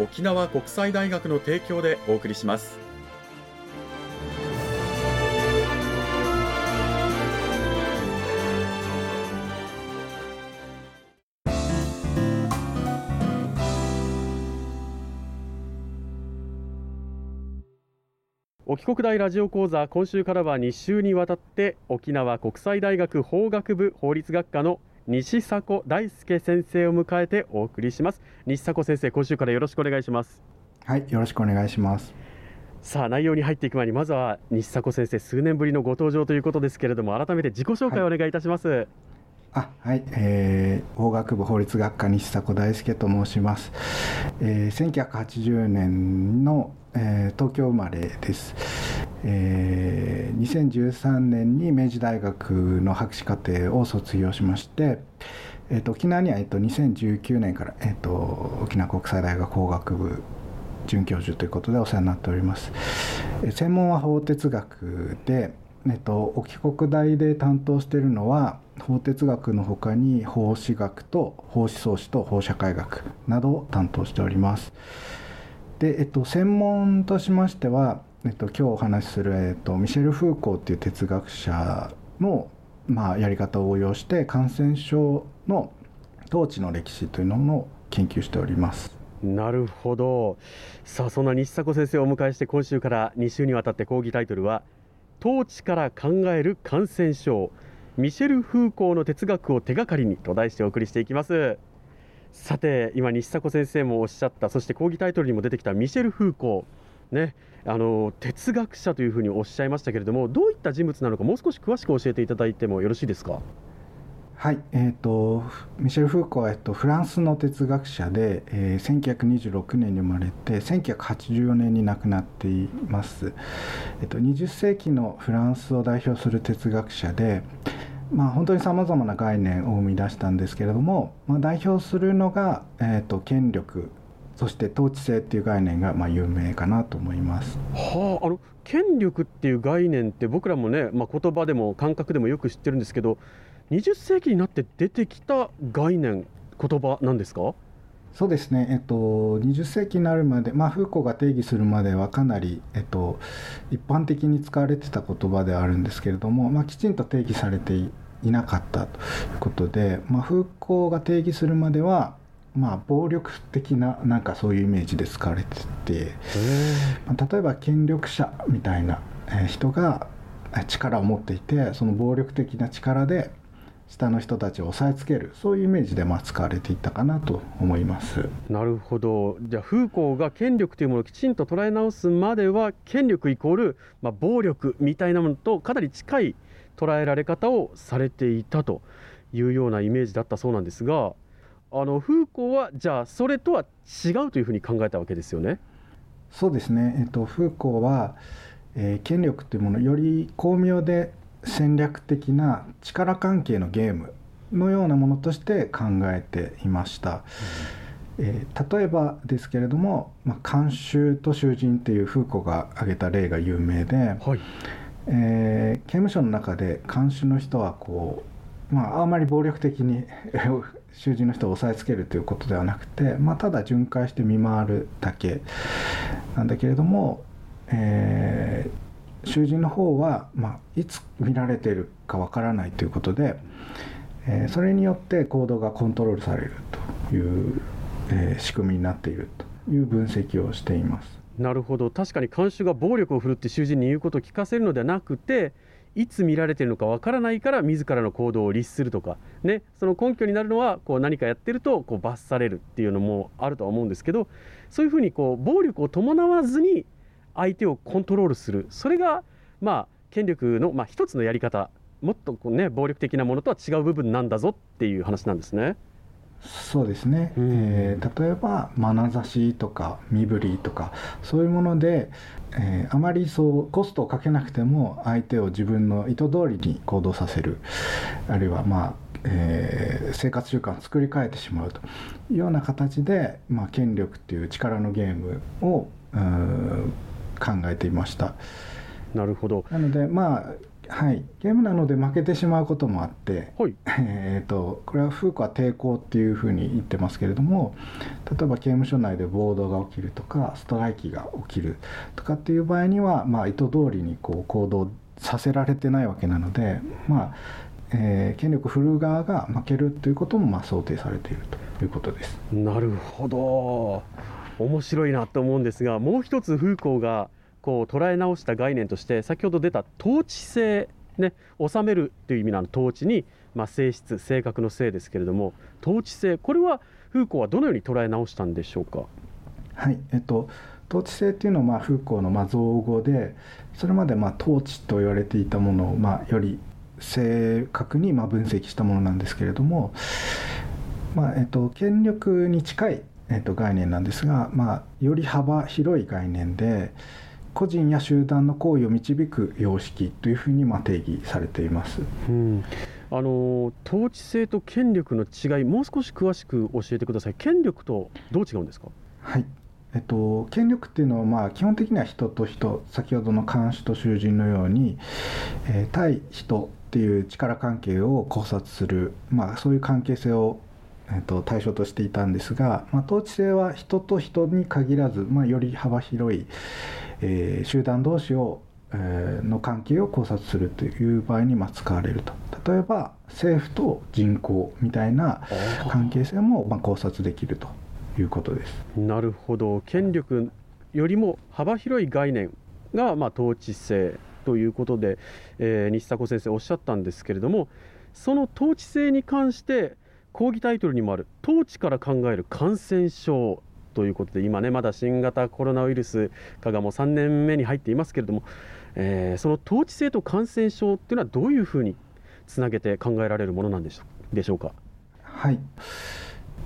沖縄国際大学の提供でお送りします。沖国大ラジオ講座今週からは2週にわたって沖縄国際大学法学部法律学科の西迫大輔先生を迎えてお送りします。西迫先生今週からよろしくお願いします。はいよろしくお願いします。さあ内容に入っていく前にまずは西迫先生数年ぶりのご登場ということですけれども改めて自己紹介をお願いいたします、はいあはい、えー、法学部法律学科西迫大輔と申します、えー、1980年の、えー、東京生まれです、えー、2013年に明治大学の博士課程を卒業しまして、えーと、沖縄には、えーと、2019年から、えーと、沖縄国際大学法学部准教授ということでお世話になっております、えー、専門は法哲学で、えー、と沖国大で担当しているのは法哲学のほかに法史学と法思想史と法社会学などを担当しております。で、えっと、専門としましては、えっと、今日お話しする、えっと、ミシェル・フーコーっていう哲学者の、まあ、やり方を応用して感染症の統治の歴史というのを研究しております。なるほど。さあそんな西迫先生をお迎えして今週から2週にわたって講義タイトルは「統治から考える感染症。ミシェル・フーコーの哲学を手がかりにと題してお送りしていきます。さて今西迫先生もおっしゃったそして講義タイトルにも出てきたミシェル・フーコー。ねあの哲学者というふうにおっしゃいましたけれどもどういった人物なのかもう少し詳しく教えていただいてもよろしいですか？はい、えーと、ミシェル・フーコーは、えっと、フランスの哲学者で、えー、1926年に生まれて1984年に亡くなっています、えっと、20世紀のフランスを代表する哲学者で、まあ、本当にさまざまな概念を生み出したんですけれども、まあ、代表するのが、えーと、権力そして統治性っていう概念がまあ有名かなと思います。はあ、あの権力っていう概念って僕らもね、まあ、言葉でも感覚でもよく知ってるんですけど20世紀になって出てきた概念言葉なんですか？そうですね、えっと、20世紀になるまで、まあ、フーコーが定義するまではかなり、えっと、一般的に使われてた言葉ではあるんですけれども、まあ、きちんと定義されていなかったということで、まあ、フーコーが定義するまでは、まあ、暴力的ななんかそういうイメージで使われてて、まあ、例えば権力者みたいな人が力を持っていてその暴力的な力で下の人たちを押さえつけるそういうイメージでまあ使われていったかなと思います。なるほど。じゃあフーコーが権力というものをきちんと捉え直すまでは権力イコール、まあ、暴力みたいなものとかなり近い捉えられ方をされていたというようなイメージだったそうなんですがあのフーコーはじゃあそれとは違うというふうに考えたわけですよね。そうですね、えっと、フーコーは、えー、権力というものより巧妙で戦略的な力関係のゲームのようなものとして考えていました。うん、えー、例えばですけれども、まあ、慣習と囚人っていうフーコが挙げた例が有名で、はい、えー、刑務所の中で看守の人はこう、まあ、あまり暴力的に囚人の人を押さえつけるということではなくて、まあ、ただ巡回して見回るだけなんだけれども、えー囚人の方は、まあ、いつ見られているかわからないということで、えー、それによって行動がコントロールされるという、えー、仕組みになっているという分析をしています。なるほど確かに看守が暴力を振るって囚人に言うことを聞かせるのではなくていつ見られてるのかわからないから自らの行動を律するとか、ね、その根拠になるのはこう何かやってるとこう罰されるっていうのもあるとは思うんですけどそういうふうにこう暴力を伴わずに相手をコントロールするそれがまあ権力のまあ一つのやり方もっとこう、ね、暴力的なものとは違う部分なんだぞっていう話なんですね。そうですね、うん、えー、例えば眼差しとか身振りとかそういうもので、えー、あまりそうコストをかけなくても相手を自分の意図通りに行動させる。あるいはまあえー、生活習慣を作り変えてしまうと。いうような形で、まあ、権力っていう力のゲームを考えていました。なるほど。なのでまあはい、ゲームなので負けてしまうこともあって、はい、えーと、これはフーコは抵抗っていうふうに言ってますけれども例えば刑務所内で暴動が起きるとかストライキが起きるとかっていう場合には、まあ、意図通りにこう行動させられてないわけなので、まあえー、権力振る側が負けるということもまあ想定されているということです。なるほど。面白いなと思うんですがもう一つフーコーがこう捉え直した概念として先ほど出た統治性ね治めるという意味の統治に、まあ、性質性格の性ですけれども統治性これはフーコーはどのように捉え直したんでしょうか？はいえっと統治性っていうのはまあフーコーのまあ造語でそれまでまあ統治と言われていたものをまあより正確にまあ分析したものなんですけれども、まあえっと、権力に近い、えっと、概念なんですが、まあ、より幅広い概念で、個人や集団の行為を導く様式というふうにま定義されています。うんあの統治性と権力の違い、もう少し詳しく教えてください。権力とどう違うんですか？はい。えっと、権力っていうのは、まあ、基本的には人と人、先ほどの監視と囚人のように、えー、対人っていう力関係を考察する、まあ、そういう関係性をえー、と対象としていたんですが、まあ、統治性は人と人に限らず、まあ、より幅広い、えー、集団同士を、えー、の関係を考察するという場合にまあ使われると。例えば政府と人口みたいな関係性もまあ考察できるということです。なるほど。権力よりも幅広い概念がまあ統治性ということで、えー、西迫先生おっしゃったんですけれどもその統治性に関して講義タイトルにもある統治から考える感染症ということで今ねまだ新型コロナウイルス化がもう3年目に入っていますけれども、えー、その統治性と感染症っていうのはどういうふうにつなげて考えられるものなんでしょでしょうか？はい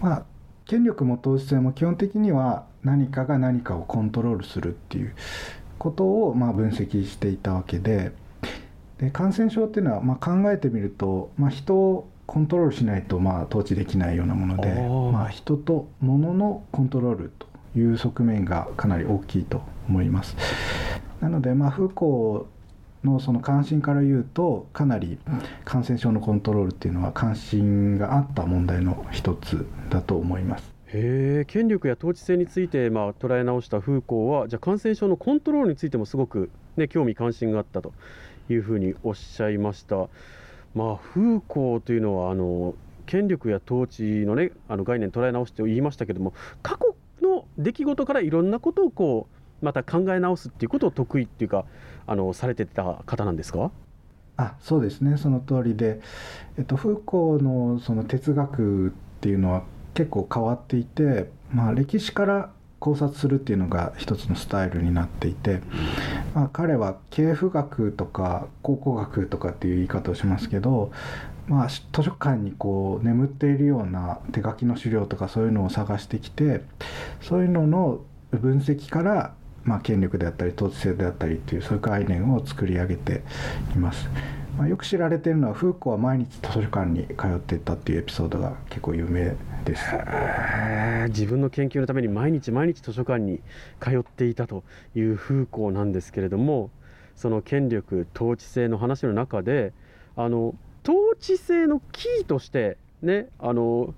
まあ権力も統治性も基本的には何かが何かをコントロールするっていうことをまあ分析していたわけでで感染症っていうのはまあ考えてみると、まあ、人コントロールしないとまあ統治できないようなものでまあ、人と物のコントロールという側面がかなり大きいと思います。なのでまあフーのその関心から言うとかなり感染症のコントロールっていうのは関心があった問題の一つだと思います。へ権力や統治性についてまあ捉え直したフーコーはじゃあ感染症のコントロールについてもすごく、ね、興味関心があったというふうにおっしゃいました。まあ、風光というのはあの権力や統治の,、ね、あの概念捉え直して言いましたけども過去の出来事からいろんなことをこうまた考え直すっていうことを得意っていうかあのされてた方なんですか？あそうですね。その通りで、えっと、フーコーのその哲学っていうのは結構変わっていて、まあ、歴史から考察するっていうのが一つのスタイルになっていて、まあ、彼は系譜学とか考古学とかっていう言い方をしますけど、まあ、図書館にこう眠っているような手書きの資料とかそういうのを探してきてそういうのの分析からまあ、権力であったり統治性であったりっていうそういう概念を作り上げています。まあ、よく知られているのはフーコーは毎日図書館に通っていたっていうエピソードが結構有名です自分の研究のために毎日毎日図書館に通っていたというフーコーなんですけれどもその権力統治性の話の中であの統治性のキーとしてねあの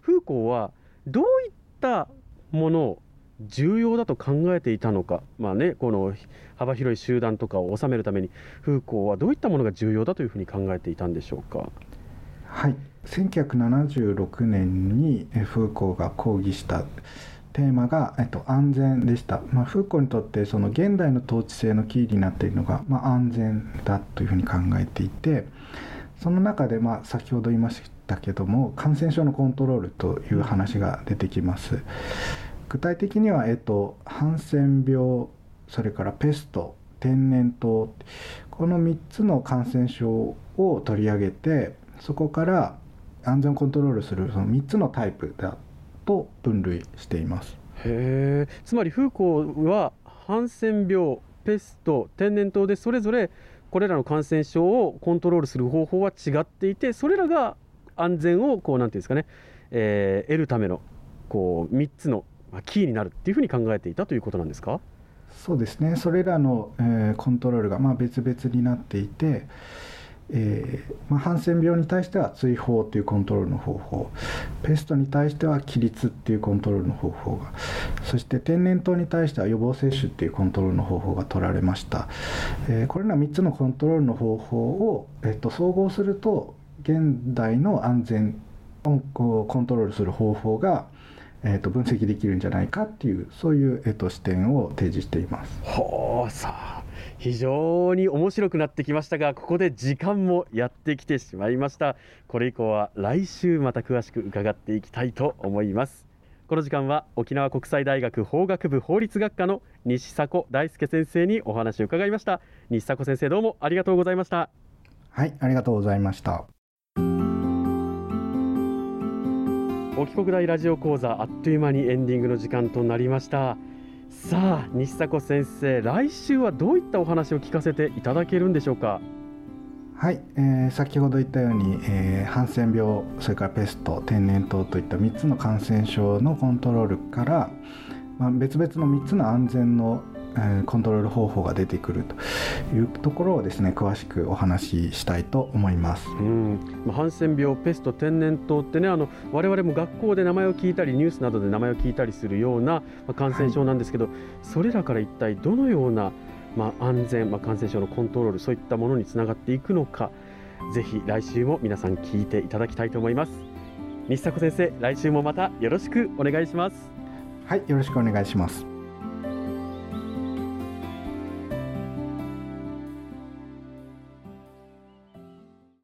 フーコーはどういったものを重要だと考えていたのか、まあね、この幅広い集団とかを収めるためにフーコーはどういったものが重要だというふうに考えていたんでしょうか？はい。1976年にフーコーが講義したテーマが、えっと、安全でした、まあ、フーコーにとってその現代の統治性のキーになっているのが、まあ、安全だというふうに考えていてその中で、まあ、先ほど言いましたけども感染症のコントロールという話が出てきます。具体的には、えっと、ハンセン病それからペスト天然痘この3つの感染症を取り上げてそこから安全をコントロールするその3つのタイプだと分類しています。へえつまりフーコーはハンセン病ペスト天然痘でそれぞれこれらの感染症をコントロールする方法は違っていてそれらが安全をこうなんていうんですかね、えー、得るためのこう3つのキーになるっていうふうに考えていたということなんですか？そうですね。それらの、えー、コントロールがまあ別々になっていて、えーまあ、ハンセン病に対しては追放というコントロールの方法。ペストに対しては起立っていうコントロールの方法が。そして天然痘に対しては予防接種っていうコントロールの方法が取られました、えー、これら3つのコントロールの方法を、えー、と総合すると現代の安全をコントロールする方法がえー、と分析できるんじゃないかっていうそういう、えー、と視点を提示しています。ほうさあ。非常に面白くなってきましたがここで時間もやってきてしまいました。これ以降は来週また詳しく伺っていきたいと思います。この時間は沖縄国際大学法学部法律学科の西迫大輔先生にお話を伺いました。西迫先生どうもありがとうございました。はいありがとうございました。沖国大ラジオ講座あっという間にエンディングの時間となりましたさあ西迫先生来週はどういったお話を聞かせていただけるんでしょうか？はい、えー、先ほど言ったように、えー、ハンセン病それからペスト天然痘といった3つの感染症のコントロールから、まあ、別々の3つの安全のコントロール方法が出てくるというところをですね詳しくお話ししたいと思います。うん、ハンセン病、ペスト、天然痘ってねあの我々も学校で名前を聞いたりニュースなどで名前を聞いたりするような、ま感染症なんですけど、はい、それらから一体どのような、まあ、安全、まあ、感染症のコントロールそういったものにつながっていくのかぜひ来週も皆さん聞いていただきたいと思います。西迫先生来週もまたよろしくお願いしますはいよろしくお願いします